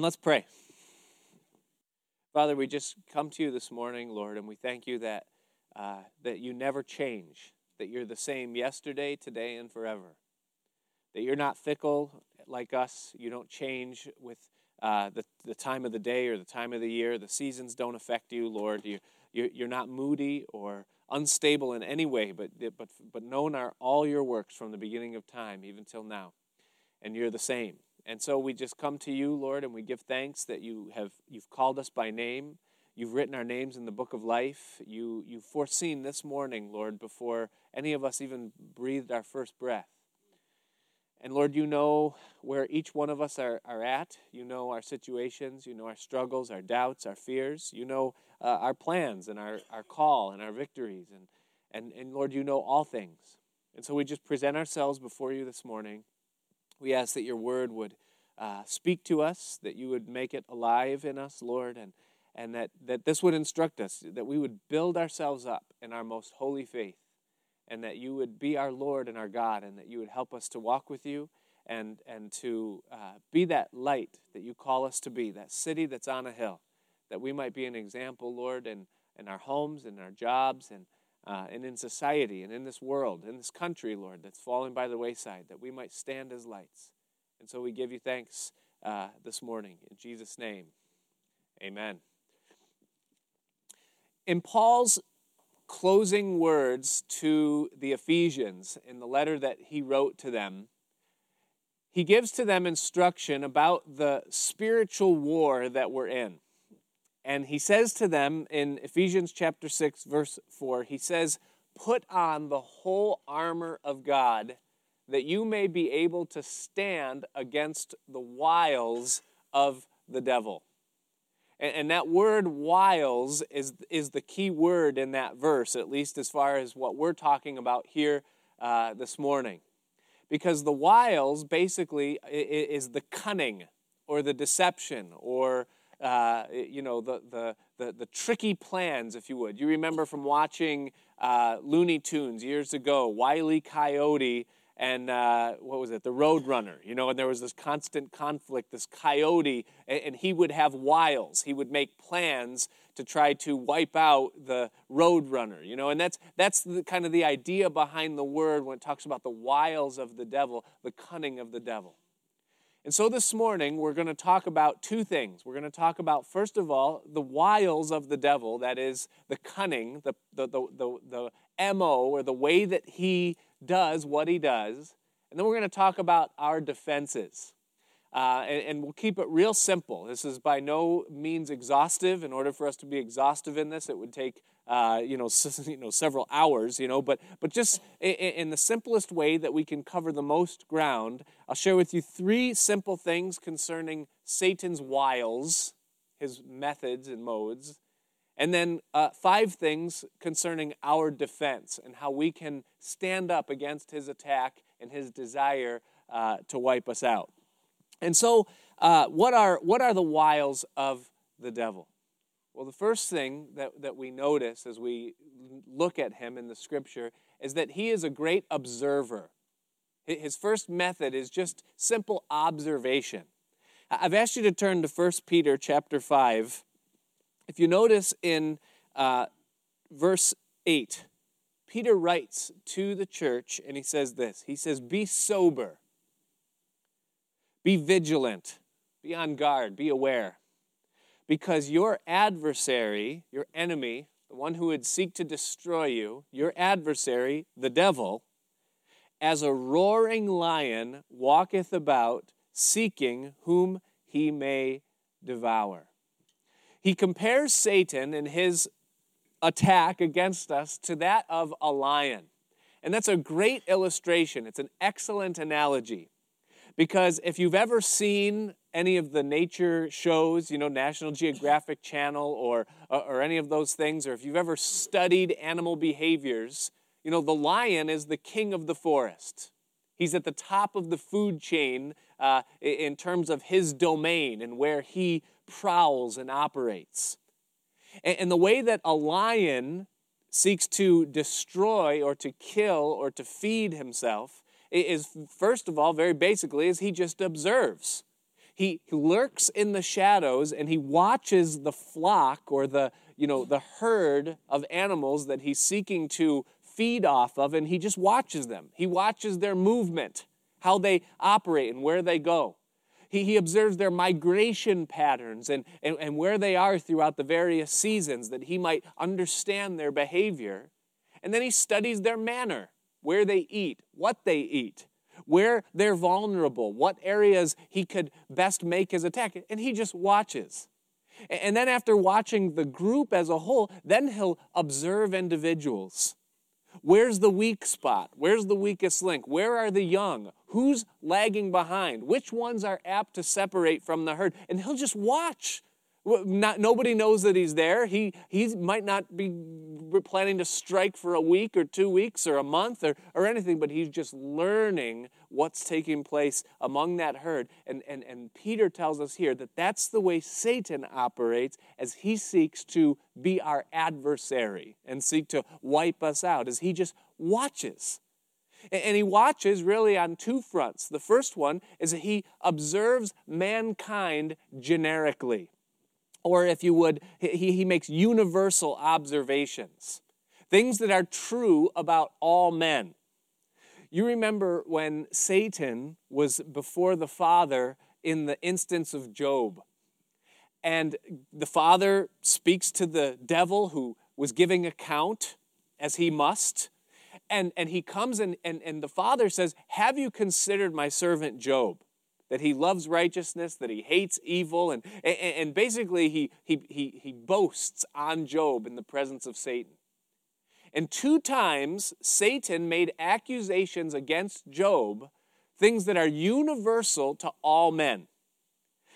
And let's pray. Father, we just come to you this morning, Lord, and we thank you that, uh, that you never change, that you're the same yesterday, today, and forever. That you're not fickle like us. You don't change with uh, the, the time of the day or the time of the year. The seasons don't affect you, Lord. You, you, you're not moody or unstable in any way, but, but, but known are all your works from the beginning of time, even till now. And you're the same. And so we just come to you, Lord, and we give thanks that you have you've called us by name. You've written our names in the book of life. You you've foreseen this morning, Lord, before any of us even breathed our first breath. And Lord, you know where each one of us are, are at. You know our situations. You know our struggles, our doubts, our fears. You know uh, our plans and our, our call and our victories. And, and, and Lord, you know all things. And so we just present ourselves before you this morning. We ask that your word would uh, speak to us, that you would make it alive in us, Lord, and, and that, that this would instruct us, that we would build ourselves up in our most holy faith and that you would be our Lord and our God, and that you would help us to walk with you and, and to uh, be that light that you call us to be, that city that's on a hill, that we might be an example, Lord, in, in our homes, in our jobs, and, uh, and in society, and in this world, in this country, Lord, that's fallen by the wayside, that we might stand as lights. And so we give you thanks uh, this morning. In Jesus' name, amen. In Paul's closing words to the Ephesians in the letter that he wrote to them, he gives to them instruction about the spiritual war that we're in. And he says to them in Ephesians chapter 6, verse 4, he says, Put on the whole armor of God that you may be able to stand against the wiles of the devil. And, and that word wiles is, is the key word in that verse, at least as far as what we're talking about here uh, this morning. Because the wiles basically is the cunning or the deception or uh, you know the, the, the, the, tricky plans, if you would. You remember from watching uh, Looney Tunes years ago, Wiley. Coyote and uh, what was it, the Roadrunner, you know, and there was this constant conflict, this coyote, and, and, he would have wiles. He would make plans to try to wipe out the Roadrunner, you know, and that's, that's the, kind of the idea behind the word when it talks about the wiles of the devil, the cunning of the devil. And so this morning, we're going to talk about two things. We're going to talk about, first of all, the wiles of the devil, that is, the cunning, the, the, the, the, MO, or the way that he does what he does. And then we're going to talk about our defenses. Uh, and, and, we'll keep it real simple. This is by no means exhaustive. In order for us to be exhaustive in this, it would take uh, you know, you know several hours. You know, but but just in, in the simplest way that we can cover the most ground, I'll share with you three simple things concerning Satan's wiles, his methods and modes, and then uh, five things concerning our defense and how we can stand up against his attack and his desire uh, to wipe us out. And so, uh, what, are, what are the wiles of the devil? Well, the first thing that, that we notice as we look at him in the scripture is that he is a great observer. His first method is just simple observation. I've asked you to turn to 1 Peter chapter 5 if you notice in uh, verse 8, Peter writes to the church and he says this He says, Be sober, be vigilant, be on guard, be aware. Because your adversary, your enemy, the one who would seek to destroy you, your adversary, the devil, as a roaring lion walketh about, seeking whom he may devour. He compares Satan and his attack against us to that of a lion. And that's a great illustration. It's an excellent analogy. Because if you've ever seen any of the nature shows, you know, National Geographic Channel or, or any of those things, or if you've ever studied animal behaviors, you know, the lion is the king of the forest. He's at the top of the food chain uh, in terms of his domain and where he prowls and operates. And the way that a lion seeks to destroy or to kill or to feed himself is, first of all, very basically, is he just observes. he lurks in the shadows and he watches the flock or the, you know, the herd of animals that he's seeking to feed off of, and he just watches them. He watches their movement, how they operate, and where they go. He, he observes their migration patterns and, and, and where they are throughout the various seasons that he might understand their behavior. And then he studies their manner, where they eat, what they eat, where they're vulnerable, what areas he could best make his attack. And he just watches. And then, after watching the group as a whole, then he'll observe individuals. Where's the weak spot? Where's the weakest link? Where are the young? Who's lagging behind? Which ones are apt to separate from the herd? And he'll just watch not, nobody knows that he's there. He, he might not be planning to strike for a week or two weeks or a month or, or anything, but he's just learning what's taking place among that herd. And, and, and Peter tells us here that that's the way Satan operates as he seeks to be our adversary and seek to wipe us out, as he just watches. And he watches really on two fronts. The first one is that he observes mankind generically or if you would, he, he makes universal observations, things that are true about all men. You remember when Satan was before the Father in the instance of Job. And the Father speaks to the devil who was giving account as he must. And, and he comes and, and, and the Father says, Have you considered my servant Job? That he loves righteousness, that he hates evil, and, and, and basically he, he, he, he boasts on Job in the presence of Satan. And two times, Satan made accusations against Job, things that are universal to all men.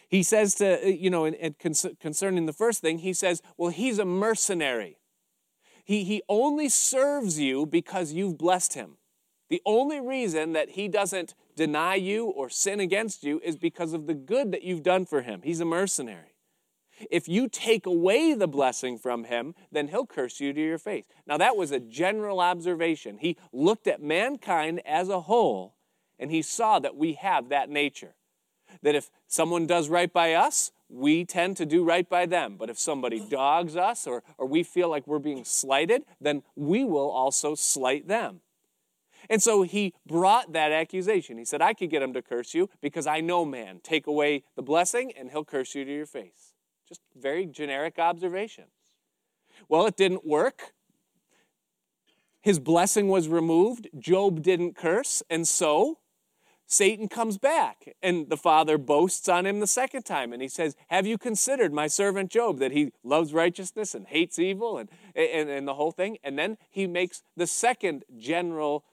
He says to, you know, concerning the first thing, he says, well, he's a mercenary. He, he only serves you because you've blessed him. The only reason that he doesn't deny you or sin against you is because of the good that you've done for him. He's a mercenary. If you take away the blessing from him, then he'll curse you to your face. Now, that was a general observation. He looked at mankind as a whole and he saw that we have that nature. That if someone does right by us, we tend to do right by them. But if somebody dogs us or, or we feel like we're being slighted, then we will also slight them. And so he brought that accusation. He said, I could get him to curse you because I know man. Take away the blessing and he'll curse you to your face. Just very generic observation. Well, it didn't work. His blessing was removed. Job didn't curse. And so Satan comes back and the father boasts on him the second time and he says, Have you considered my servant Job that he loves righteousness and hates evil and, and, and the whole thing? And then he makes the second general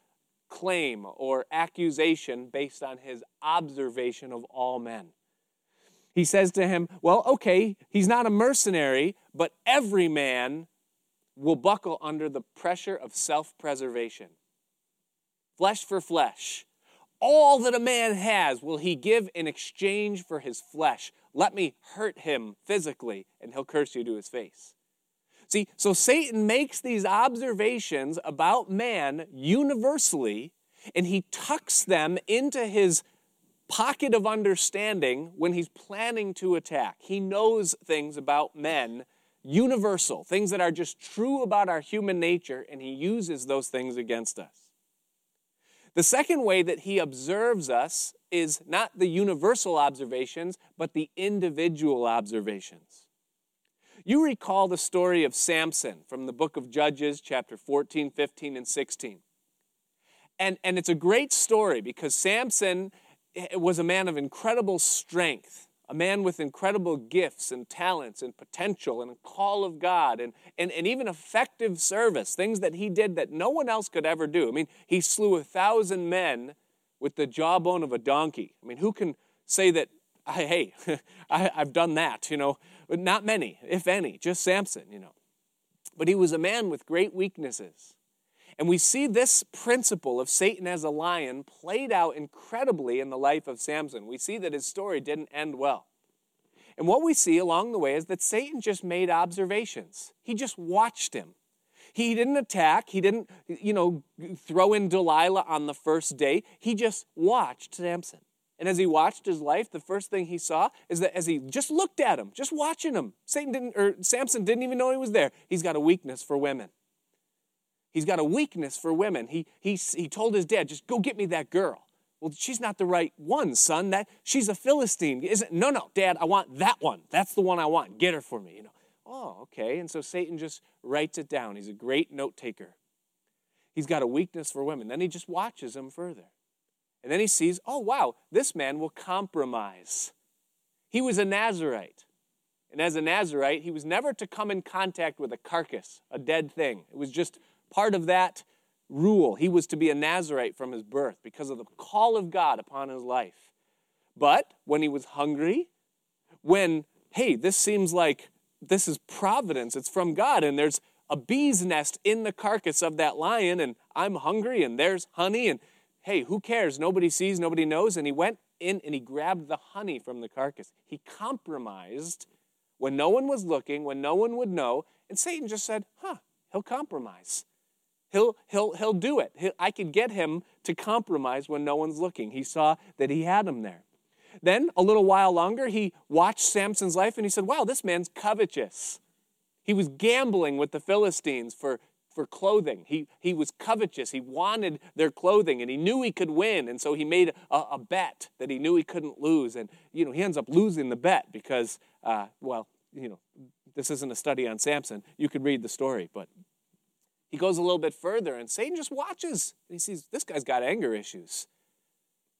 claim or accusation based on his observation of all men. He says to him, Well, okay, he's not a mercenary, but every man will buckle under the pressure of self preservation. Flesh for flesh. All that a man has will he give in exchange for his flesh. Let me hurt him physically, and he'll curse you to his face. See, so Satan makes these observations about man universally, and he tucks them into his pocket of understanding when he's planning to attack. He knows things about men, universal, things that are just true about our human nature, and he uses those things against us. The second way that he observes us is not the universal observations, but the individual observations. You recall the story of Samson from the book of Judges, chapter 14, 15, and 16. And, and it's a great story because Samson eh, was a man of incredible strength, a man with incredible gifts and talents and potential and a call of God and, and, and even effective service, things that he did that no one else could ever do. I mean, he slew a thousand men with the jawbone of a donkey. I mean, who can say that, hey, I, I've done that, you know? Not many, if any, just Samson, you know. But he was a man with great weaknesses. And we see this principle of Satan as a lion played out incredibly in the life of Samson. We see that his story didn't end well. And what we see along the way is that Satan just made observations. He just watched him. He didn't attack. He didn't, you know, throw in Delilah on the first day. He just watched Samson. And as he watched his life, the first thing he saw is that as he just looked at him, just watching him, Satan didn't or Samson didn't even know he was there. He's got a weakness for women. He's got a weakness for women. He, he, he told his dad, just go get me that girl. Well, she's not the right one, son. That she's a Philistine. Isn't no, no, Dad, I want that one. That's the one I want. Get her for me. You know. Oh, okay. And so Satan just writes it down. He's a great note taker. He's got a weakness for women. Then he just watches them further. And then he sees, oh, wow, this man will compromise. He was a Nazarite. And as a Nazarite, he was never to come in contact with a carcass, a dead thing. It was just part of that rule. He was to be a Nazarite from his birth because of the call of God upon his life. But when he was hungry, when, hey, this seems like this is providence, it's from God, and there's a bee's nest in the carcass of that lion, and I'm hungry, and there's honey, and hey, who cares? Nobody sees, nobody knows. And he went in and he grabbed the honey from the carcass. He compromised when no one was looking, when no one would know, and Satan just said, huh, he'll compromise. He'll, he'll, he'll do it. He'll, I could get him to compromise when no one's looking. He saw that he had him there. Then, a little while longer, he watched Samson's life and he said, Wow, this man's covetous. He was gambling with the Philistines for, for clothing. He, he was covetous. He wanted their clothing and he knew he could win. And so he made a, a bet that he knew he couldn't lose. And, you know, he ends up losing the bet because, uh, well, you know, this isn't a study on Samson. You could read the story, but he goes a little bit further, and Satan just watches. And he sees this guy's got anger issues.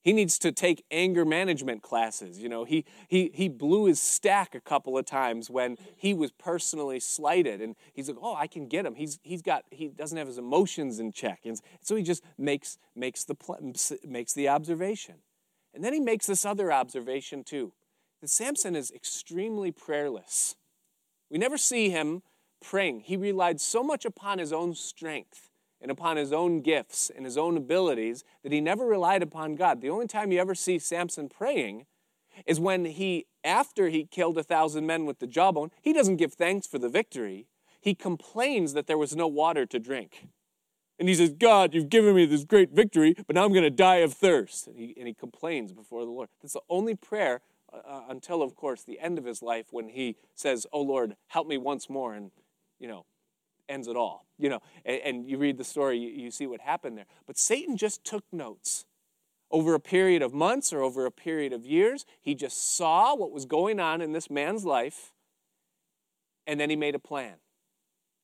He needs to take anger management classes. You know, he, he, he blew his stack a couple of times when he was personally slighted. And he's like, oh, I can get him. He's, he's got, he doesn't have his emotions in check. And so he just makes, makes, the, makes the observation. And then he makes this other observation too that Samson is extremely prayerless. We never see him praying. He relied so much upon his own strength and upon his own gifts and his own abilities that he never relied upon God. The only time you ever see Samson praying is when he, after he killed a thousand men with the jawbone, he doesn't give thanks for the victory. He complains that there was no water to drink. And he says, God, you've given me this great victory, but now I'm going to die of thirst. And he, and he complains before the Lord. That's the only prayer uh, uh, until, of course, the end of his life when he says, Oh Lord, help me once more. And you know, ends it all. You know, and, and you read the story, you, you see what happened there. But Satan just took notes. Over a period of months or over a period of years, he just saw what was going on in this man's life, and then he made a plan.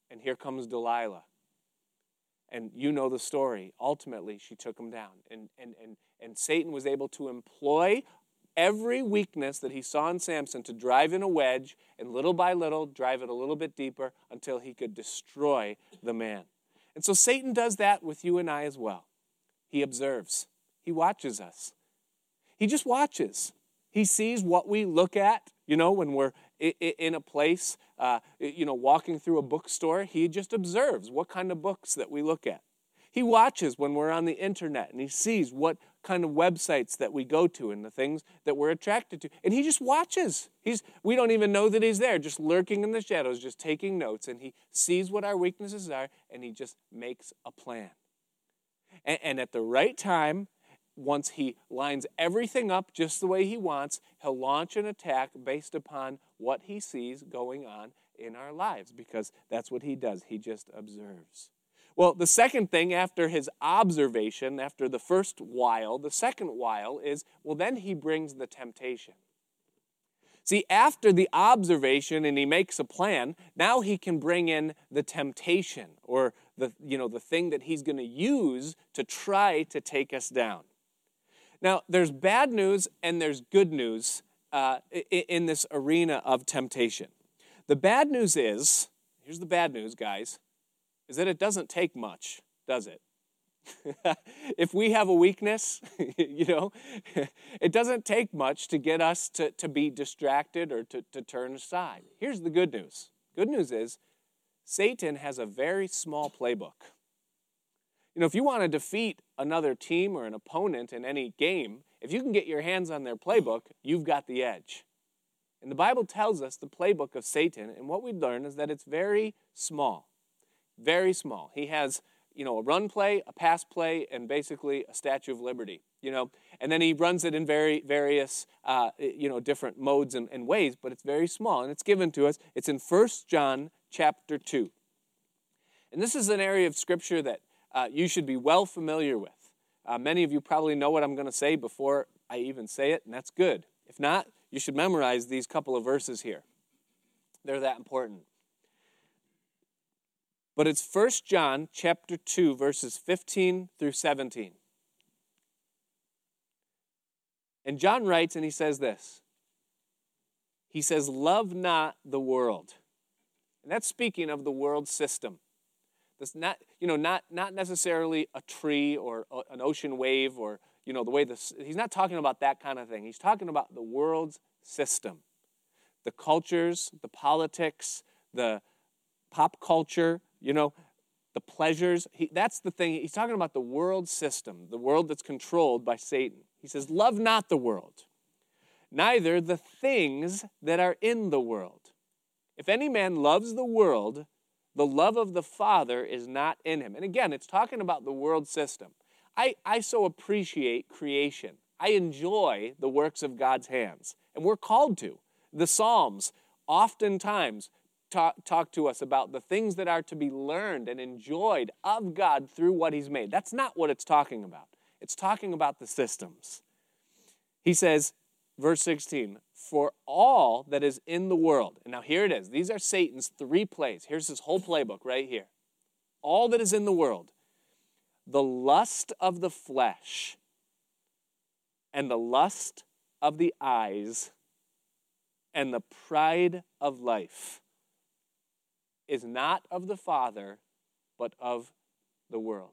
And here comes Delilah. And you know the story. Ultimately, she took him down. And, and, and, and Satan was able to employ every weakness that he saw in Samson to drive in a wedge and little by little drive it a little bit deeper until he could destroy the man. And so Satan does that with you and I as well. He observes, he watches us. He just watches. He sees what we look at, you know, when we're in a place, uh, you know, walking through a bookstore. He just observes what kind of books that we look at. He watches when we're on the internet and he sees what kind of websites that we go to and the things that we're attracted to. And he just watches. He's we don't even know that he's there, just lurking in the shadows, just taking notes and he sees what our weaknesses are and he just makes a plan. And, and at the right time, once he lines everything up just the way he wants, he'll launch an attack based upon what he sees going on in our lives because that's what he does. He just observes. Well, the second thing after his observation, after the first while, the second while is, well, then he brings the temptation. See, after the observation and he makes a plan, now he can bring in the temptation or the, you know, the thing that he's going to use to try to take us down. Now, there's bad news and there's good news uh, in this arena of temptation. The bad news is here's the bad news, guys is that it doesn't take much, does it? if we have a weakness, you know, it doesn't take much to get us to, to be distracted or to, to turn aside. Here's the good news good news is Satan has a very small playbook. You know, if you want to defeat another team or an opponent in any game, if you can get your hands on their playbook, you've got the edge. And the Bible tells us the playbook of Satan, and what we learn is that it's very small very small. He has, you know, a run play, a pass play, and basically a Statue of Liberty, you know. And then he runs it in very various, uh, you know, different modes and, and ways, but it's very small, and it's given to us. It's in 1 John chapter 2. And this is an area of Scripture that uh, you should be well familiar with. Uh, many of you probably know what I'm going to say before I even say it, and that's good. If not, you should memorize these couple of verses here. They're that important. But it's 1 John chapter 2 verses 15 through 17. And John writes and he says this. He says, "Love not the world." And that's speaking of the world system. That's not, you know, not, not necessarily a tree or an ocean wave or, you know, the way this, he's not talking about that kind of thing. He's talking about the world's system. The cultures, the politics, the pop culture, you know, the pleasures. He, that's the thing. He's talking about the world system, the world that's controlled by Satan. He says, Love not the world, neither the things that are in the world. If any man loves the world, the love of the Father is not in him. And again, it's talking about the world system. I, I so appreciate creation. I enjoy the works of God's hands, and we're called to. The Psalms oftentimes talk, talk to us about the things that are to be learned and enjoyed of God through what He's made. That's not what it's talking about. It's talking about the systems. He says, verse 16, for all that is in the world. And now here it is. These are Satan's three plays. Here's his whole playbook right here. All that is in the world the lust of the flesh and the lust of the eyes and the pride of life is not of the Father, but of the world.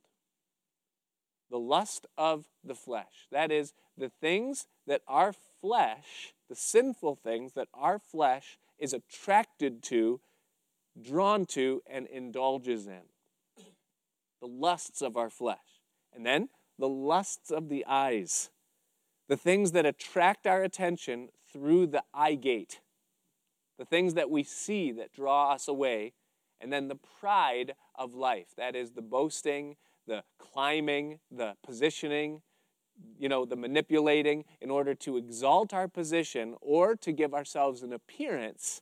The lust of the flesh. That is, the things that our flesh the sinful things that our flesh is attracted to, drawn to, and indulges in. The lusts of our flesh. And then the lusts of the eyes, the things that attract our attention through the eye gate, the things that we see that draw us away, and then the pride of life that is, the boasting, the climbing, the positioning, you know, the manipulating in order to exalt our position or to give ourselves an appearance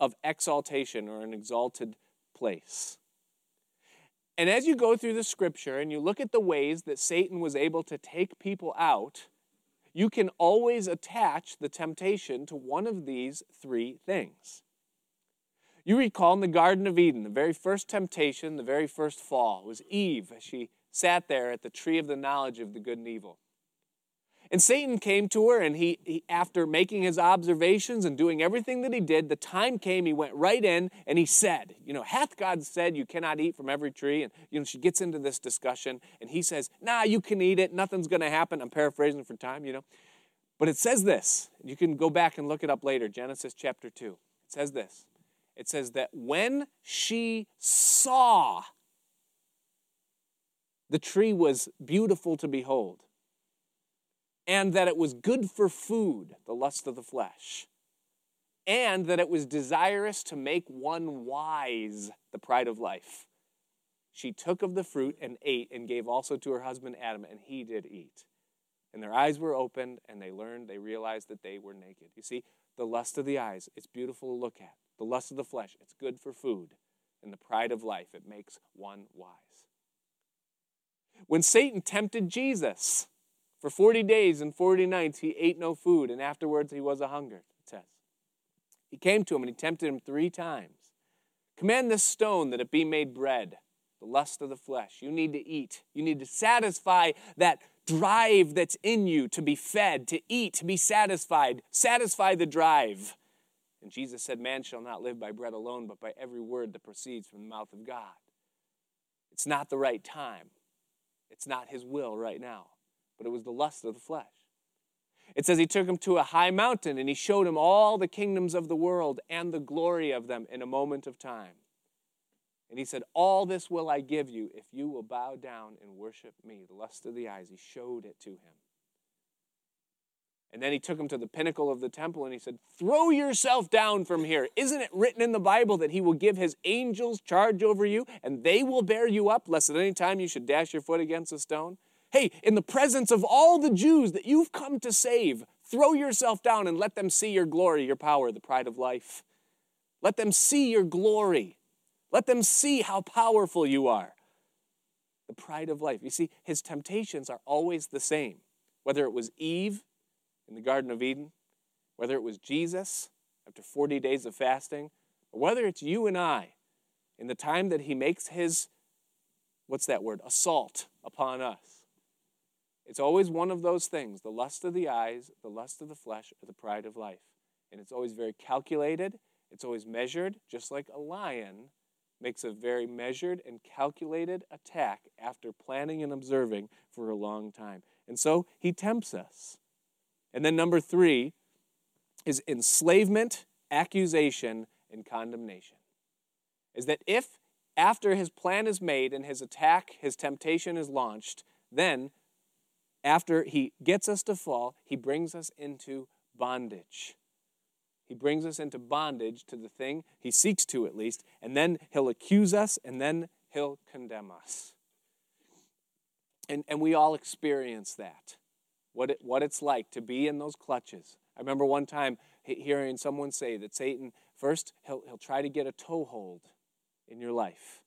of exaltation or an exalted place. And as you go through the scripture and you look at the ways that Satan was able to take people out, you can always attach the temptation to one of these three things. You recall in the Garden of Eden, the very first temptation, the very first fall, was Eve as she sat there at the tree of the knowledge of the good and evil. And Satan came to her, and he, he, after making his observations and doing everything that he did, the time came, he went right in and he said, You know, hath God said you cannot eat from every tree? And, you know, she gets into this discussion, and he says, Nah, you can eat it. Nothing's going to happen. I'm paraphrasing for time, you know. But it says this. You can go back and look it up later, Genesis chapter 2. It says this. It says that when she saw the tree was beautiful to behold, and that it was good for food, the lust of the flesh, and that it was desirous to make one wise, the pride of life. She took of the fruit and ate, and gave also to her husband Adam, and he did eat. And their eyes were opened, and they learned, they realized that they were naked. You see, the lust of the eyes, it's beautiful to look at. The lust of the flesh, it's good for food. And the pride of life, it makes one wise. When Satan tempted Jesus for 40 days and 40 nights, he ate no food, and afterwards he was a hunger, it says. He came to him and he tempted him three times. Command this stone that it be made bread, the lust of the flesh. You need to eat. You need to satisfy that drive that's in you to be fed, to eat, to be satisfied. Satisfy the drive. And Jesus said, Man shall not live by bread alone, but by every word that proceeds from the mouth of God. It's not the right time. It's not his will right now, but it was the lust of the flesh. It says he took him to a high mountain and he showed him all the kingdoms of the world and the glory of them in a moment of time. And he said, All this will I give you if you will bow down and worship me. The lust of the eyes, he showed it to him. And then he took him to the pinnacle of the temple and he said, Throw yourself down from here. Isn't it written in the Bible that he will give his angels charge over you and they will bear you up, lest at any time you should dash your foot against a stone? Hey, in the presence of all the Jews that you've come to save, throw yourself down and let them see your glory, your power, the pride of life. Let them see your glory. Let them see how powerful you are. The pride of life. You see, his temptations are always the same. Whether it was Eve in the Garden of Eden, whether it was Jesus after 40 days of fasting, or whether it's you and I in the time that he makes his, what's that word, assault upon us. It's always one of those things the lust of the eyes, the lust of the flesh, or the pride of life. And it's always very calculated, it's always measured, just like a lion makes a very measured and calculated attack after planning and observing for a long time. And so he tempts us. And then number three is enslavement, accusation, and condemnation. Is that if after his plan is made and his attack, his temptation is launched, then after he gets us to fall, he brings us into bondage. He brings us into bondage to the thing he seeks to, at least, and then he'll accuse us and then he'll condemn us. And, and we all experience that what, it, what it's like to be in those clutches. I remember one time hearing someone say that Satan, first, he'll, he'll try to get a toehold in your life,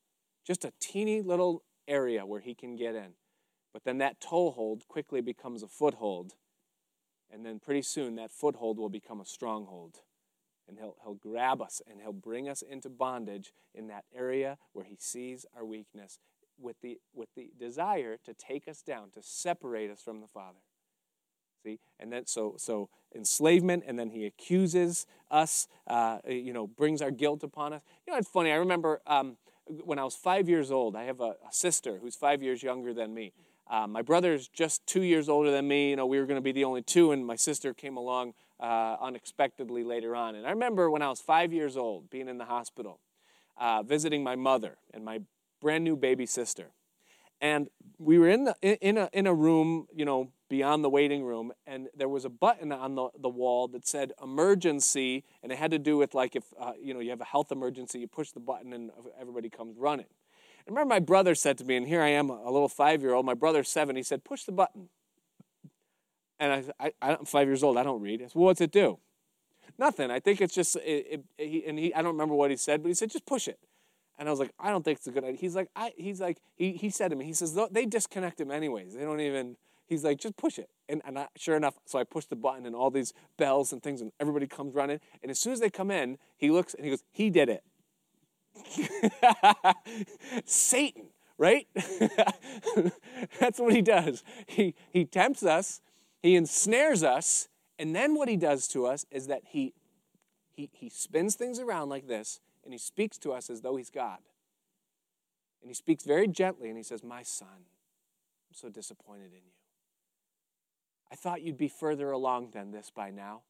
just a teeny little area where he can get in. But then that toehold quickly becomes a foothold. And then pretty soon that foothold will become a stronghold. And he'll, he'll grab us and he'll bring us into bondage in that area where he sees our weakness with the, with the desire to take us down, to separate us from the Father. And then so so enslavement, and then he accuses us. Uh, you know, brings our guilt upon us. You know, it's funny. I remember um, when I was five years old. I have a, a sister who's five years younger than me. Uh, my brother's just two years older than me. You know, we were going to be the only two, and my sister came along uh, unexpectedly later on. And I remember when I was five years old, being in the hospital, uh, visiting my mother and my brand new baby sister, and we were in the in a in a room, you know, beyond the waiting room, and there was a button on the, the wall that said emergency, and it had to do with like if uh, you know you have a health emergency, you push the button and everybody comes running. I remember my brother said to me, and here I am, a little five year old. My brother's seven. He said, "Push the button." And I, I, I'm five years old. I don't read. I said, "Well, what's it do?" Nothing. I think it's just. It, it, he, and he, I don't remember what he said, but he said, "Just push it." And I was like, "I don't think it's a good idea." He's like, "I." He's like, he, he said to me, he says, "They disconnect him anyways. They don't even." He's like, "Just push it." And, and I, sure enough, so I push the button, and all these bells and things, and everybody comes running. And as soon as they come in, he looks and he goes, "He did it." Satan, right? That's what he does. He, he tempts us, he ensnares us, and then what he does to us is that he, he, he spins things around like this, and he speaks to us as though he's God. And he speaks very gently, and he says, My son, I'm so disappointed in you. I thought you'd be further along than this by now.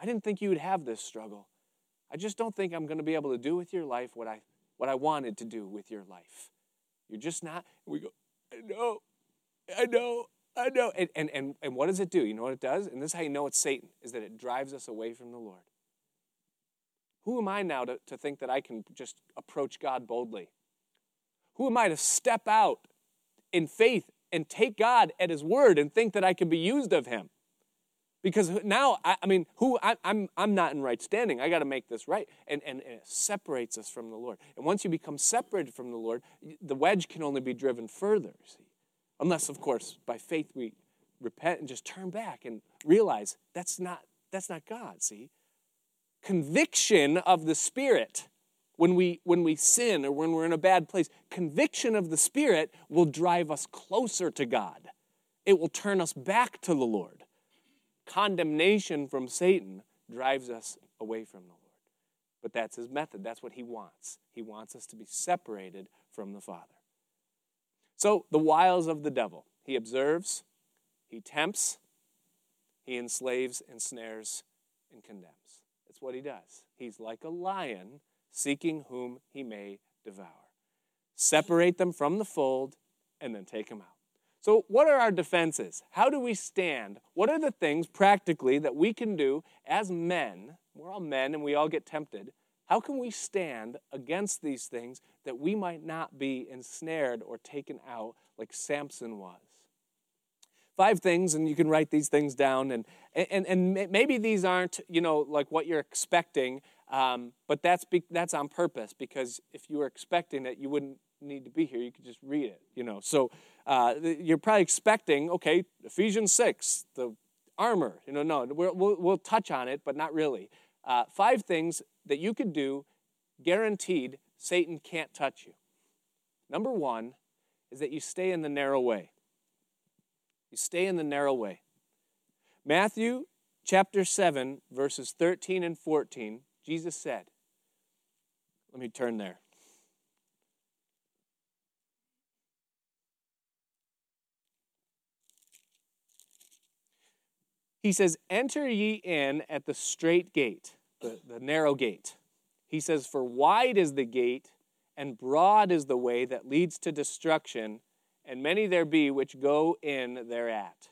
I didn't think you would have this struggle. I just don't think I'm going to be able to do with your life what I, what I wanted to do with your life. You're just not. We go, I know, I know, I know. And, and, and, and what does it do? You know what it does? And this is how you know it's Satan, is that it drives us away from the Lord. Who am I now to, to think that I can just approach God boldly? Who am I to step out in faith and take God at His word and think that I can be used of Him? Because now, I, I mean, who I, am I'm, I'm not in right standing. I got to make this right. And, and, and it separates us from the Lord. And once you become separated from the Lord, the wedge can only be driven further, see? Unless, of course, by faith we repent and just turn back and realize that's not, that's not God, see? Conviction of the Spirit when we when we sin or when we're in a bad place conviction of the spirit will drive us closer to god it will turn us back to the lord condemnation from Satan drives us away from the Lord. But that's his method. That's what he wants. He wants us to be separated from the Father. So, the wiles of the devil. He observes, he tempts, he enslaves, ensnares, and condemns. That's what he does. He's like a lion seeking whom he may devour. Separate them from the fold and then take them out. So, what are our defenses? How do we stand? What are the things practically that we can do as men? We're all men and we all get tempted. How can we stand against these things that we might not be ensnared or taken out like Samson was? Five things, and you can write these things down. And, and, and maybe these aren't, you know, like what you're expecting, um, but that's, be, that's on purpose because if you were expecting it, you wouldn't need to be here. You could just read it, you know. So uh, you're probably expecting, okay, Ephesians 6, the armor. You know, no, we'll, we'll, we'll touch on it, but not really. Uh, five things that you could do, guaranteed Satan can't touch you. Number one is that you stay in the narrow way. You stay in the narrow way. Matthew chapter 7, verses 13 and 14, Jesus said, let me turn there. He says, Enter ye in at the strait gate, the, the narrow gate. He says, For wide is the gate, and broad is the way that leads to destruction, and many there be which go in thereat.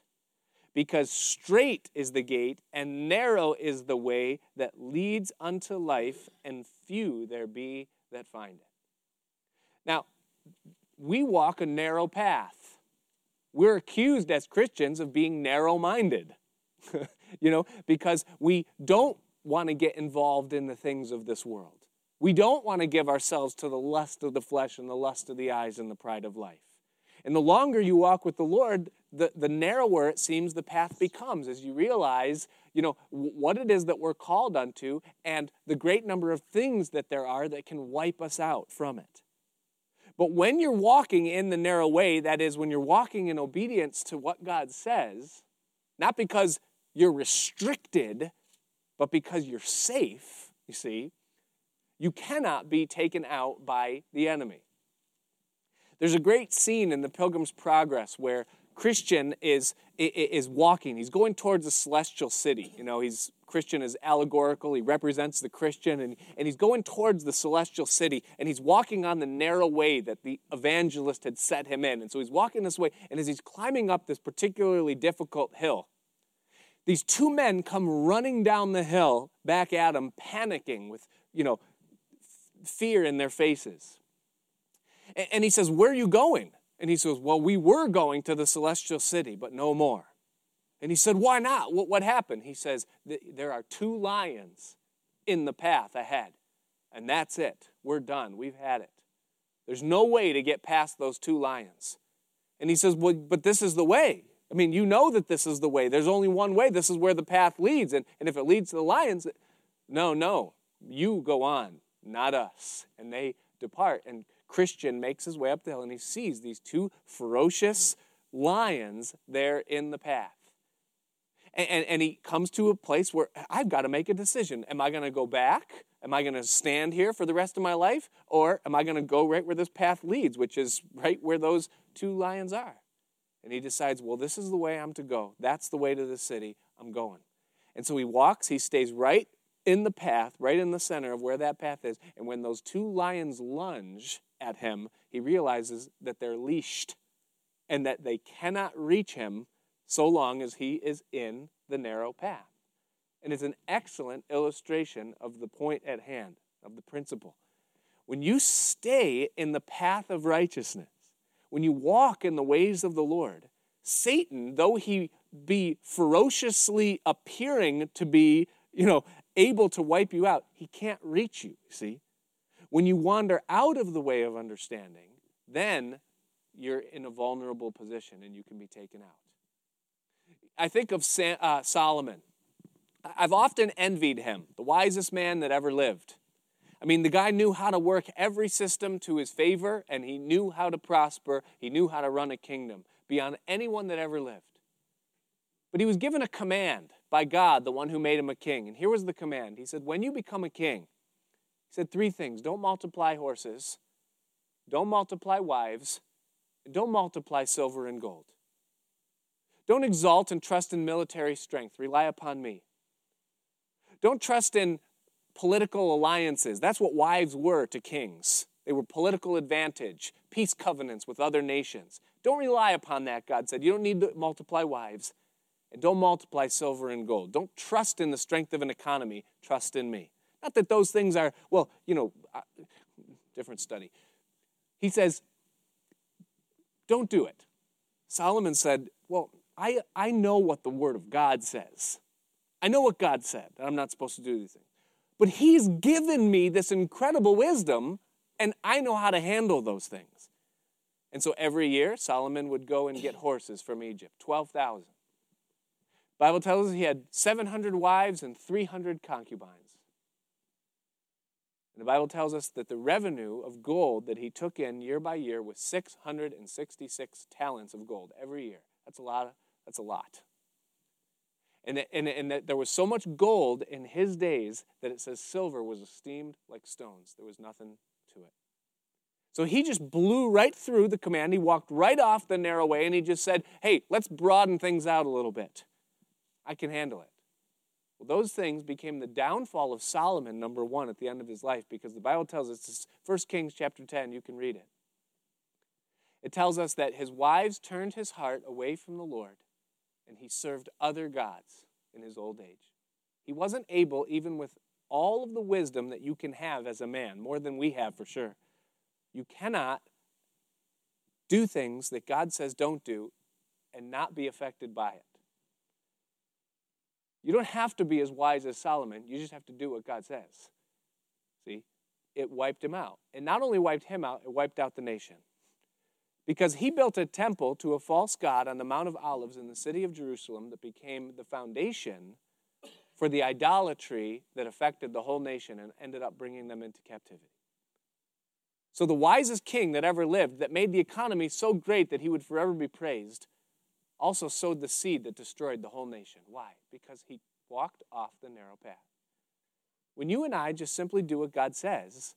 Because strait is the gate, and narrow is the way that leads unto life, and few there be that find it. Now, we walk a narrow path. We're accused as Christians of being narrow minded. you know, because we don't want to get involved in the things of this world. We don't want to give ourselves to the lust of the flesh and the lust of the eyes and the pride of life. And the longer you walk with the Lord, the, the narrower it seems the path becomes as you realize, you know, what it is that we're called unto and the great number of things that there are that can wipe us out from it. But when you're walking in the narrow way, that is, when you're walking in obedience to what God says, not because you're restricted, but because you're safe, you see, you cannot be taken out by the enemy. There's a great scene in the Pilgrim's Progress where Christian is, is walking. He's going towards the celestial city. You know, he's Christian is allegorical. He represents the Christian, and, and he's going towards the celestial city, and he's walking on the narrow way that the evangelist had set him in. And so he's walking this way, and as he's climbing up this particularly difficult hill, these two men come running down the hill back at him, panicking with, you know, fear in their faces. And he says, Where are you going? And he says, Well, we were going to the celestial city, but no more. And he said, Why not? What, what happened? He says, There are two lions in the path ahead. And that's it. We're done. We've had it. There's no way to get past those two lions. And he says, Well, but this is the way. I mean, you know that this is the way. There's only one way. This is where the path leads. And, and if it leads to the lions, no, no, you go on, not us. And they depart. And Christian makes his way up the hill and he sees these two ferocious lions there in the path. And, and, and he comes to a place where I've got to make a decision. Am I going to go back? Am I going to stand here for the rest of my life? Or am I going to go right where this path leads, which is right where those two lions are? And he decides, well, this is the way I'm to go. That's the way to the city. I'm going. And so he walks, he stays right in the path, right in the center of where that path is. And when those two lions lunge at him, he realizes that they're leashed and that they cannot reach him so long as he is in the narrow path. And it's an excellent illustration of the point at hand, of the principle. When you stay in the path of righteousness, when you walk in the ways of the Lord, Satan, though he be ferociously appearing to be, you know, able to wipe you out, he can't reach you, see? When you wander out of the way of understanding, then you're in a vulnerable position and you can be taken out. I think of uh, Solomon. I've often envied him, the wisest man that ever lived. I mean, the guy knew how to work every system to his favor, and he knew how to prosper. He knew how to run a kingdom beyond anyone that ever lived. But he was given a command by God, the one who made him a king. And here was the command He said, When you become a king, he said three things don't multiply horses, don't multiply wives, and don't multiply silver and gold. Don't exalt and trust in military strength. Rely upon me. Don't trust in political alliances. That's what wives were to kings. They were political advantage, peace covenants with other nations. Don't rely upon that, God said. You don't need to multiply wives. And don't multiply silver and gold. Don't trust in the strength of an economy. Trust in me. Not that those things are, well, you know, different study. He says, don't do it. Solomon said, well, I, I know what the Word of God says. I know what God said, that I'm not supposed to do these things. But He's given me this incredible wisdom, and I know how to handle those things. And so every year, Solomon would go and get horses from Egypt 12,000. Bible tells us he had 700 wives and 300 concubines. And the Bible tells us that the revenue of gold that he took in year by year was 666 talents of gold every year. That's a lot. That's a lot. And, and, and that there was so much gold in his days that it says silver was esteemed like stones. There was nothing to it. So he just blew right through the command. He walked right off the narrow way and he just said, hey, let's broaden things out a little bit. I can handle it. Well, those things became the downfall of Solomon, number one, at the end of his life, because the Bible tells us, 1 Kings chapter 10, you can read it. It tells us that his wives turned his heart away from the Lord, and he served other gods in his old age. He wasn't able, even with all of the wisdom that you can have as a man, more than we have for sure, you cannot do things that God says don't do and not be affected by it. You don't have to be as wise as Solomon. You just have to do what God says. See? It wiped him out. And not only wiped him out, it wiped out the nation. Because he built a temple to a false god on the Mount of Olives in the city of Jerusalem that became the foundation for the idolatry that affected the whole nation and ended up bringing them into captivity. So, the wisest king that ever lived, that made the economy so great that he would forever be praised, also sowed the seed that destroyed the whole nation. Why? Because he walked off the narrow path. When you and I just simply do what God says,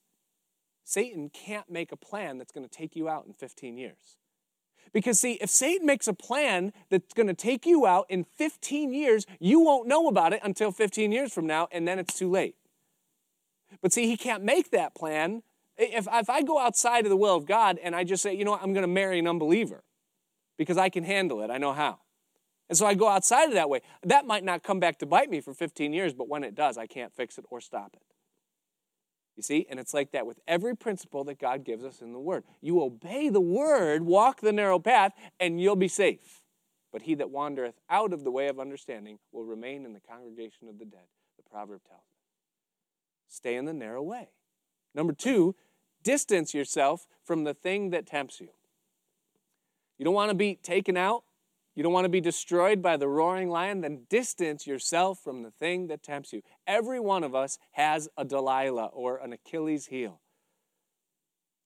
Satan can't make a plan that's going to take you out in 15 years. Because, see, if Satan makes a plan that's going to take you out in 15 years, you won't know about it until 15 years from now, and then it's too late. But see, he can't make that plan. If, if I go outside of the will of God and I just say, you know what, I'm going to marry an unbeliever, because I can handle it. I know how. And so I go outside of that way. That might not come back to bite me for 15 years, but when it does, I can't fix it or stop it. You see? And it's like that with every principle that God gives us in the Word. You obey the Word, walk the narrow path, and you'll be safe. But he that wandereth out of the way of understanding will remain in the congregation of the dead, the proverb tells us. Stay in the narrow way. Number two, distance yourself from the thing that tempts you. You don't want to be taken out. You don't want to be destroyed by the roaring lion, then distance yourself from the thing that tempts you. Every one of us has a Delilah or an Achilles heel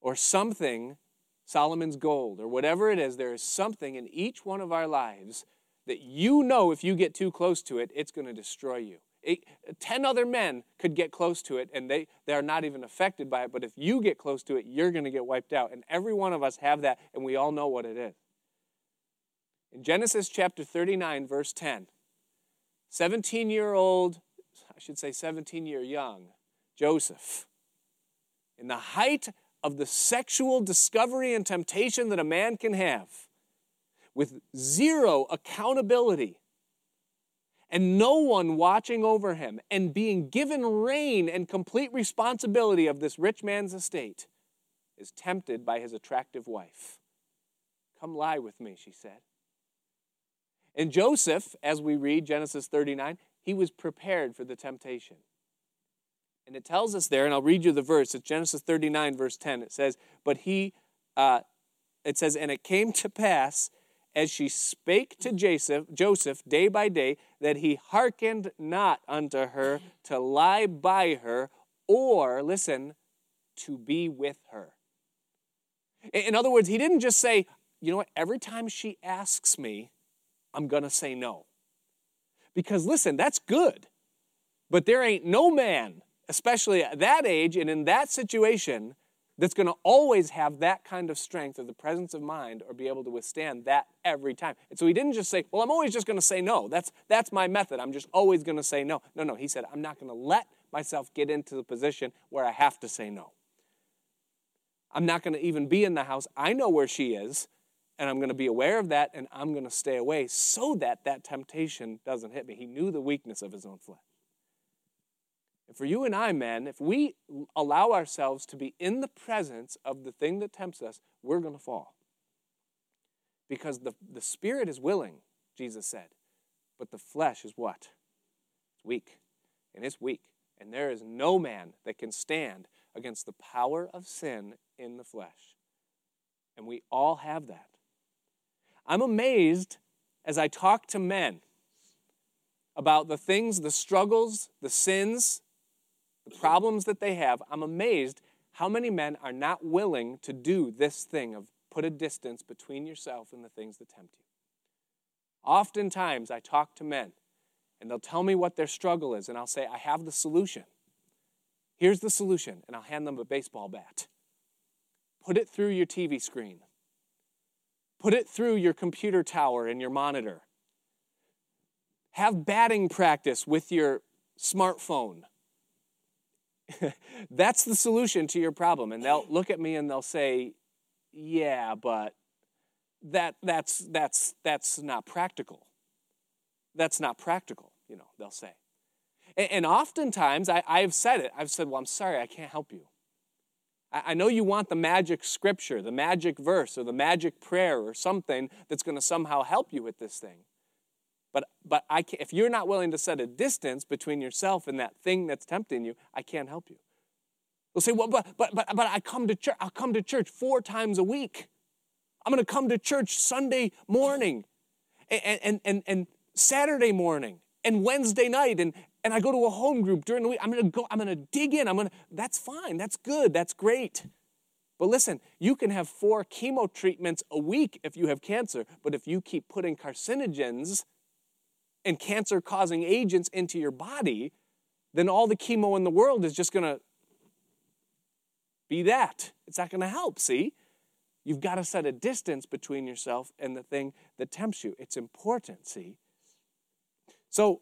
or something, Solomon's gold, or whatever it is. There is something in each one of our lives that you know if you get too close to it, it's going to destroy you. It, ten other men could get close to it and they, they are not even affected by it, but if you get close to it, you're going to get wiped out. And every one of us have that, and we all know what it is. In Genesis chapter 39, verse 10, 17 year old, I should say 17 year young, Joseph, in the height of the sexual discovery and temptation that a man can have, with zero accountability and no one watching over him, and being given reign and complete responsibility of this rich man's estate, is tempted by his attractive wife. Come lie with me, she said. And Joseph, as we read Genesis 39, he was prepared for the temptation. And it tells us there, and I'll read you the verse. It's Genesis 39, verse 10. It says, But he, uh, it says, And it came to pass as she spake to Joseph, Joseph day by day that he hearkened not unto her to lie by her or, listen, to be with her. In other words, he didn't just say, you know what, every time she asks me, I'm going to say no. Because listen, that's good. But there ain't no man, especially at that age and in that situation, that's going to always have that kind of strength or the presence of mind or be able to withstand that every time. And so he didn't just say, Well, I'm always just going to say no. That's, that's my method. I'm just always going to say no. No, no. He said, I'm not going to let myself get into the position where I have to say no. I'm not going to even be in the house. I know where she is, and I'm going to be aware of that, and I'm going to stay away so that that temptation doesn't hit me. He knew the weakness of his own flesh. And for you and I, men, if we allow ourselves to be in the presence of the thing that tempts us, we're going to fall. Because the, the spirit is willing, Jesus said, but the flesh is what? It's weak. And it's weak. And there is no man that can stand against the power of sin in the flesh. And we all have that. I'm amazed as I talk to men about the things, the struggles, the sins, the problems that they have. I'm amazed how many men are not willing to do this thing of put a distance between yourself and the things that tempt you. Oftentimes, I talk to men and they'll tell me what their struggle is, and I'll say, I have the solution. Here's the solution, and I'll hand them a baseball bat. Put it through your TV screen. Put it through your computer tower and your monitor. Have batting practice with your smartphone. That's the solution to your problem. And they'll look at me and they'll say, Yeah, but that, that's, that's, that's not practical. That's not practical, you know, they'll say. And, and oftentimes I, I've said it. I've said, Well, I'm sorry, I can't help you. I know you want the magic scripture, the magic verse, or the magic prayer, or something that's going to somehow help you with this thing. But, but I can't, if you're not willing to set a distance between yourself and that thing that's tempting you, I can't help you. They'll say, well, but, but, but, but I come to church, I'll come to church four times a week. I'm going to come to church Sunday morning and, and, and, and Saturday morning and Wednesday night and, and I go to a home group during the week, I'm gonna go, I'm gonna dig in. I'm gonna, that's fine, that's good, that's great. But listen, you can have four chemo treatments a week if you have cancer, but if you keep putting carcinogens and cancer causing agents into your body, then all the chemo in the world is just gonna be that. It's not gonna help, see? You've got to set a distance between yourself and the thing that tempts you. It's important, see? So,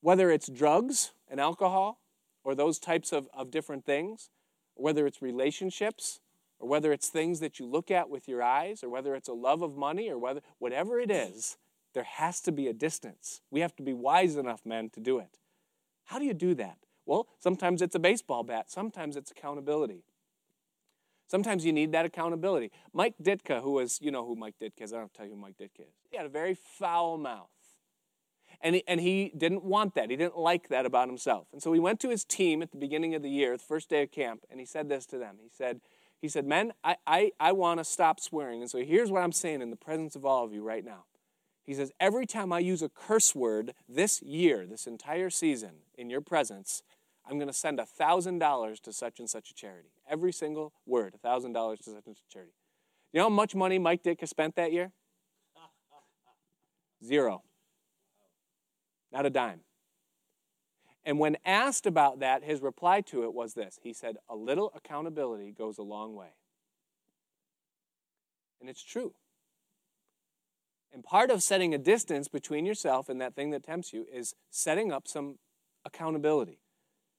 whether it's drugs and alcohol or those types of, of different things, whether it's relationships, or whether it's things that you look at with your eyes, or whether it's a love of money, or whether whatever it is, there has to be a distance. We have to be wise enough, men, to do it. How do you do that? Well, sometimes it's a baseball bat, sometimes it's accountability. Sometimes you need that accountability. Mike Ditka, who was, you know who Mike Ditka is, I don't tell you who Mike Ditka is. He had a very foul mouth. And he, and he didn't want that. He didn't like that about himself. And so he went to his team at the beginning of the year, the first day of camp, and he said this to them. He said, he said, Men, I, I, I want to stop swearing. And so here's what I'm saying in the presence of all of you right now. He says, Every time I use a curse word this year, this entire season, in your presence, I'm going to send $1,000 to such and such a charity. Every single word, $1,000 to such and such a charity. You know how much money Mike Ditka spent that year? Zero. Not a dime. And when asked about that, his reply to it was this He said, A little accountability goes a long way. And it's true. And part of setting a distance between yourself and that thing that tempts you is setting up some accountability.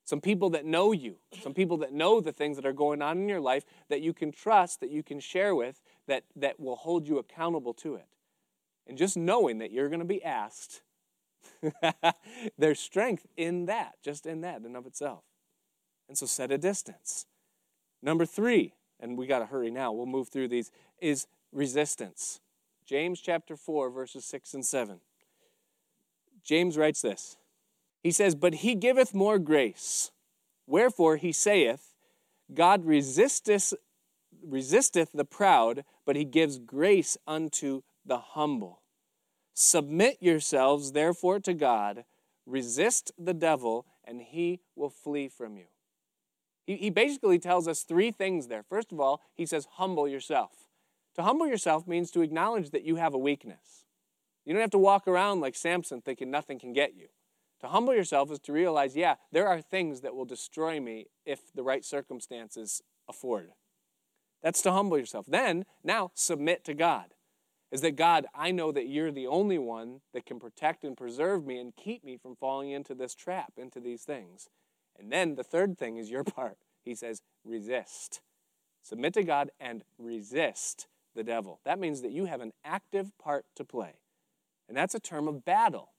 Some people that know you, some people that know the things that are going on in your life that you can trust, that you can share with, that, that will hold you accountable to it. And just knowing that you're going to be asked There's strength in that, just in that, in and of itself. And so set a distance. Number three, and we got to hurry now, we'll move through these, is resistance. James chapter 4, verses 6 and 7. James writes this He says, But he giveth more grace. Wherefore he saith, God resisteth, resisteth the proud, but he gives grace unto the humble. Submit yourselves, therefore, to God. Resist the devil, and he will flee from you. He, he basically tells us three things there. First of all, he says, humble yourself. To humble yourself means to acknowledge that you have a weakness. You don't have to walk around like Samson thinking nothing can get you. To humble yourself is to realize, yeah, there are things that will destroy me if the right circumstances afford. That's to humble yourself. Then, now, submit to God is that God, I know that you're the only one that can protect and preserve me and keep me from falling into this trap, into these things. And then the third thing is your part. He says, resist. Submit to God and resist the devil. That means that you have an active part to play. And that's a term of battle.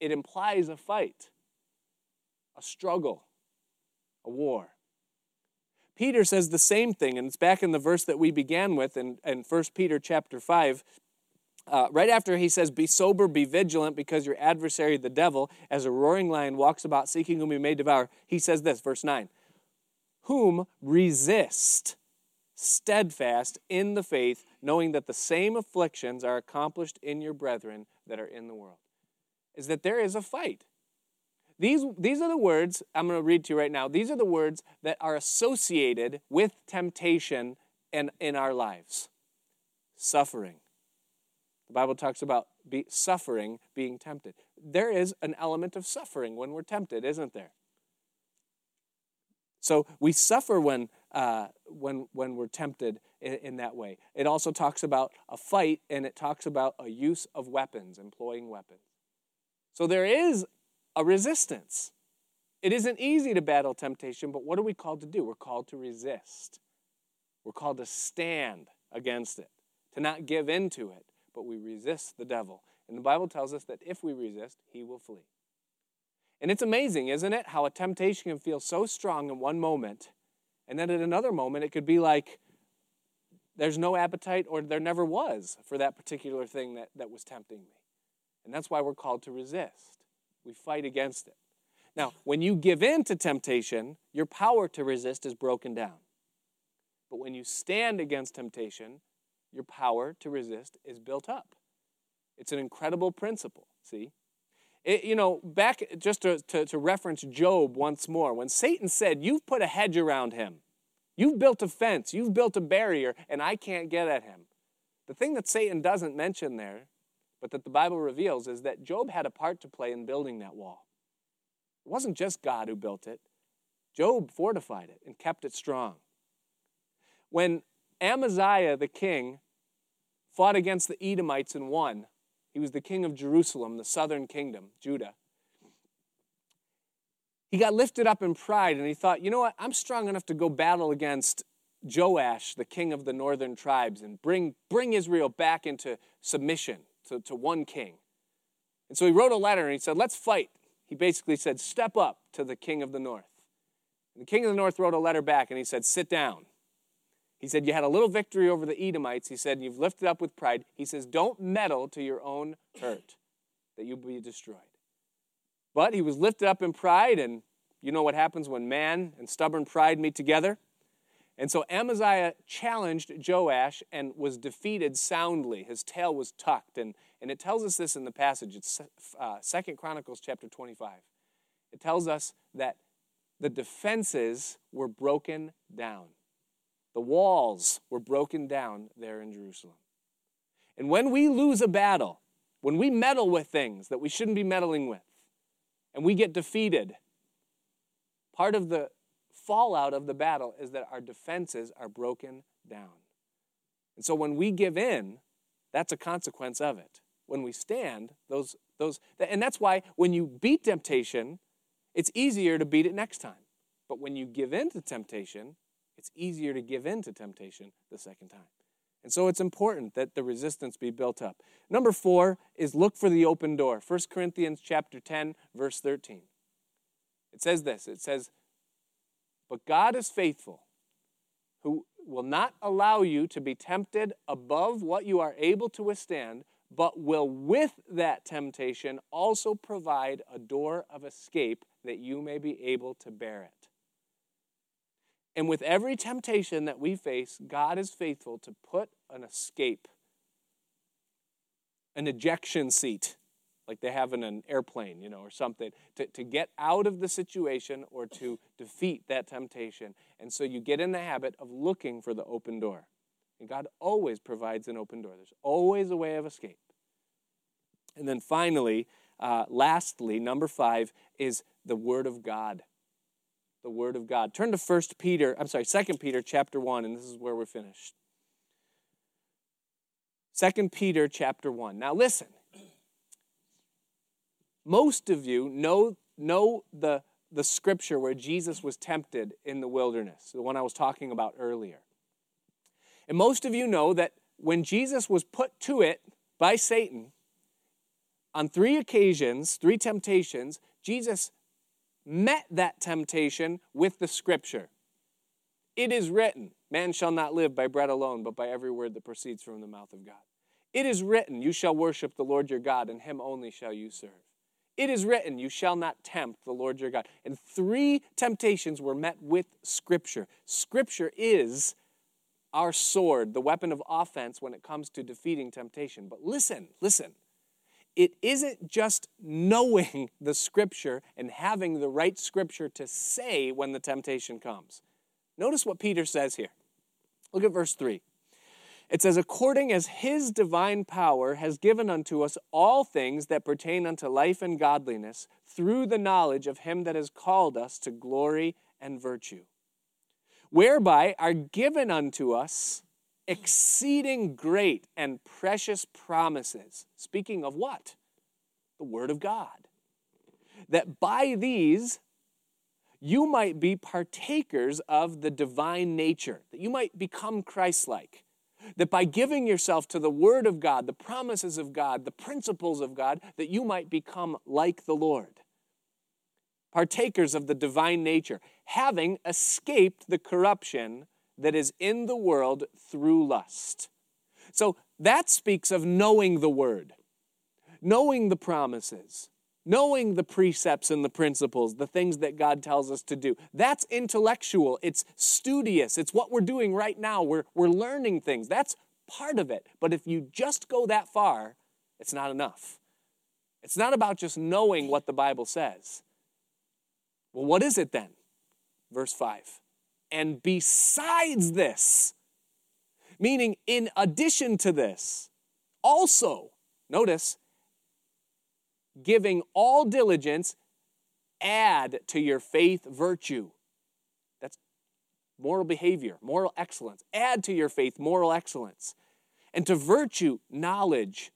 It implies a fight, a struggle, a war. Peter says the same thing, and it's back in the verse that we began with in, in 1 Peter chapter 5. Uh, right after he says, Be sober, be vigilant, because your adversary, the devil, as a roaring lion, walks about seeking whom he may devour. He says this, verse 9 Whom resist steadfast in the faith, knowing that the same afflictions are accomplished in your brethren that are in the world. Is that there is a fight. These, these are the words I'm going to read to you right now. These are the words that are associated with temptation in, in our lives suffering. The Bible talks about be, suffering being tempted. There is an element of suffering when we're tempted, isn't there? So we suffer when, uh, when, when we're tempted in, in that way. It also talks about a fight and it talks about a use of weapons, employing weapons. So there is a resistance. It isn't easy to battle temptation, but what are we called to do? We're called to resist. We're called to stand against it, to not give in to it, but we resist the devil. And the Bible tells us that if we resist, he will flee. And it's amazing, isn't it, how a temptation can feel so strong in one moment, and then at another moment it could be like there's no appetite or there never was for that particular thing that, that was tempting me. And that's why we're called to resist. We fight against it. Now, when you give in to temptation, your power to resist is broken down. But when you stand against temptation, your power to resist is built up. It's an incredible principle, see? It, you know, back just to, to, to reference Job once more, when Satan said, You've put a hedge around him, you've built a fence, you've built a barrier, and I can't get at him. The thing that Satan doesn't mention there but that the Bible reveals is that Job had a part to play in building that wall. It wasn't just God who built it, Job fortified it and kept it strong. When Amaziah the king fought against the Edomites and won, he was the king of Jerusalem, the southern kingdom, Judah. He got lifted up in pride and he thought, you know what, I'm strong enough to go battle against Joash, the king of the northern tribes, and bring, bring Israel back into submission to, to one king. And so he wrote a letter and he said, Let's fight. He basically said, Step up to the king of the north. And the king of the north wrote a letter back and he said, Sit down. He said, You had a little victory over the Edomites. He said, You've lifted up with pride. He says, Don't meddle to your own hurt, that you'll be destroyed. But he was lifted up in pride, and you know what happens when man and stubborn pride meet together? And so Amaziah challenged Joash and was defeated soundly. His tail was tucked. And, and it tells us this in the passage. It's uh, 2 Chronicles chapter 25. It tells us that the defenses were broken down. The walls were broken down there in Jerusalem. And when we lose a battle, when we meddle with things that we shouldn't be meddling with, and we get defeated, part of the fallout of the battle is that our defenses are broken down. And so when we give in, that's a consequence of it. When we stand, those, those, and that's why when you beat temptation, it's easier to beat it next time. But when you give in to temptation, it's easier to give in to temptation the second time. And so it's important that the resistance be built up. Number four is look for the open door. 1 Corinthians chapter 10, verse 13. It says this it says, but God is faithful, who will not allow you to be tempted above what you are able to withstand, but will with that temptation also provide a door of escape that you may be able to bear it. And with every temptation that we face, God is faithful to put an escape, an ejection seat like they have in an airplane, you know, or something, to, to get out of the situation or to defeat that temptation. And so you get in the habit of looking for the open door. And God always provides an open door, there's always a way of escape. And then finally, uh, lastly, number five is the Word of God. The Word of God. Turn to First Peter, I'm sorry, Second Peter chapter 1, and this is where we're finished. Second Peter chapter 1. Now listen, most of you know, know the, the scripture where Jesus was tempted in the wilderness, the one I was talking about earlier. And most of you know that when Jesus was put to it by Satan, on three occasions, three temptations, Jesus met that temptation with the scripture. It is written, Man shall not live by bread alone, but by every word that proceeds from the mouth of God. It is written, You shall worship the Lord your God, and him only shall you serve. It is written, You shall not tempt the Lord your God. And three temptations were met with Scripture. Scripture is our sword, the weapon of offense when it comes to defeating temptation. But listen, listen. It isn't just knowing the Scripture and having the right Scripture to say when the temptation comes. Notice what Peter says here. Look at verse 3. It says, According as his divine power has given unto us all things that pertain unto life and godliness, through the knowledge of him that has called us to glory and virtue, whereby are given unto us exceeding great and precious promises. Speaking of what? The Word of God. That by these you might be partakers of the divine nature, that you might become Christ like. That by giving yourself to the Word of God, the promises of God, the principles of God, that you might become like the Lord. Partakers of the divine nature, having escaped the corruption that is in the world through lust. So that speaks of knowing the Word, knowing the promises, knowing the precepts and the principles, the things that God tells us to do. That's intellectual, it's studious, it's what we're doing right now. We're, we're learning things. That's part of it. But if you just go that far, it's not enough. It's not about just knowing what the Bible says. Well, what is it then? Verse 5. And besides this, meaning in addition to this, also, notice, giving all diligence, add to your faith virtue. That's moral behavior, moral excellence. Add to your faith moral excellence. And to virtue, knowledge.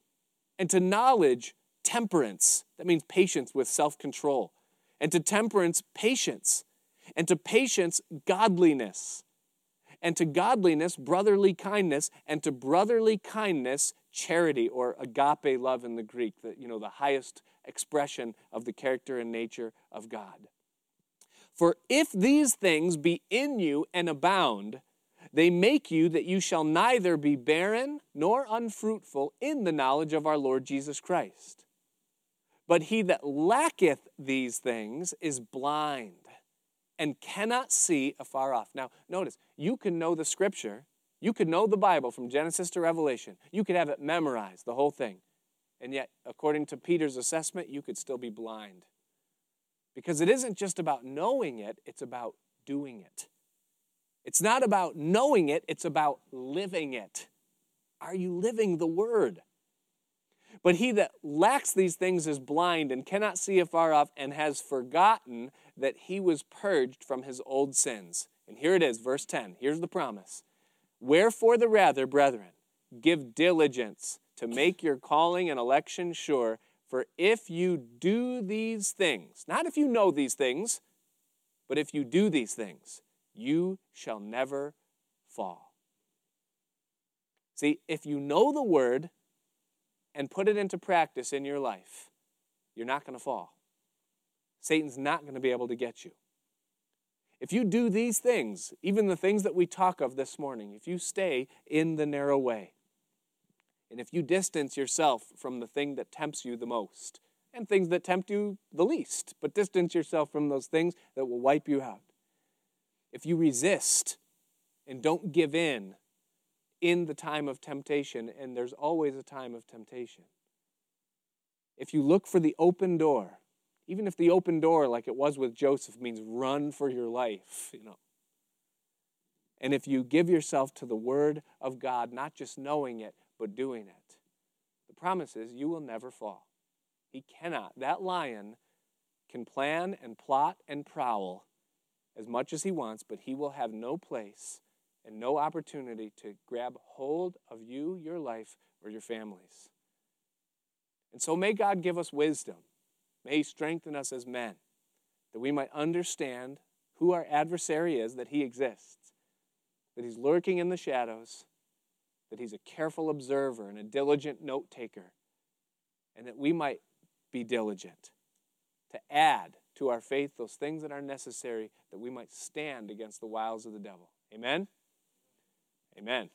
And to knowledge, temperance. That means patience with self control. And to temperance, patience. And to patience, godliness. And to godliness, brotherly kindness. And to brotherly kindness, charity or agape love in the Greek, the, you know, the highest expression of the character and nature of God. For if these things be in you and abound, they make you that you shall neither be barren nor unfruitful in the knowledge of our Lord Jesus Christ. But he that lacketh these things is blind and cannot see afar off. Now, notice, you can know the scripture, you could know the Bible from Genesis to Revelation, you could have it memorized, the whole thing. And yet, according to Peter's assessment, you could still be blind. Because it isn't just about knowing it, it's about doing it. It's not about knowing it, it's about living it. Are you living the word? But he that lacks these things is blind and cannot see afar off and has forgotten that he was purged from his old sins. And here it is, verse 10. Here's the promise. Wherefore the rather, brethren, give diligence to make your calling and election sure. For if you do these things, not if you know these things, but if you do these things, you shall never fall. See, if you know the word and put it into practice in your life, you're not going to fall. Satan's not going to be able to get you. If you do these things, even the things that we talk of this morning, if you stay in the narrow way, and if you distance yourself from the thing that tempts you the most, and things that tempt you the least, but distance yourself from those things that will wipe you out. If you resist and don't give in in the time of temptation, and there's always a time of temptation. If you look for the open door, even if the open door, like it was with Joseph, means run for your life, you know. And if you give yourself to the Word of God, not just knowing it, but doing it. The promise is you will never fall. He cannot. That lion can plan and plot and prowl as much as he wants, but he will have no place and no opportunity to grab hold of you, your life, or your families. And so may God give us wisdom. May He strengthen us as men that we might understand who our adversary is, that he exists, that he's lurking in the shadows, that he's a careful observer and a diligent note taker, and that we might be diligent to add to our faith those things that are necessary that we might stand against the wiles of the devil. Amen? Amen.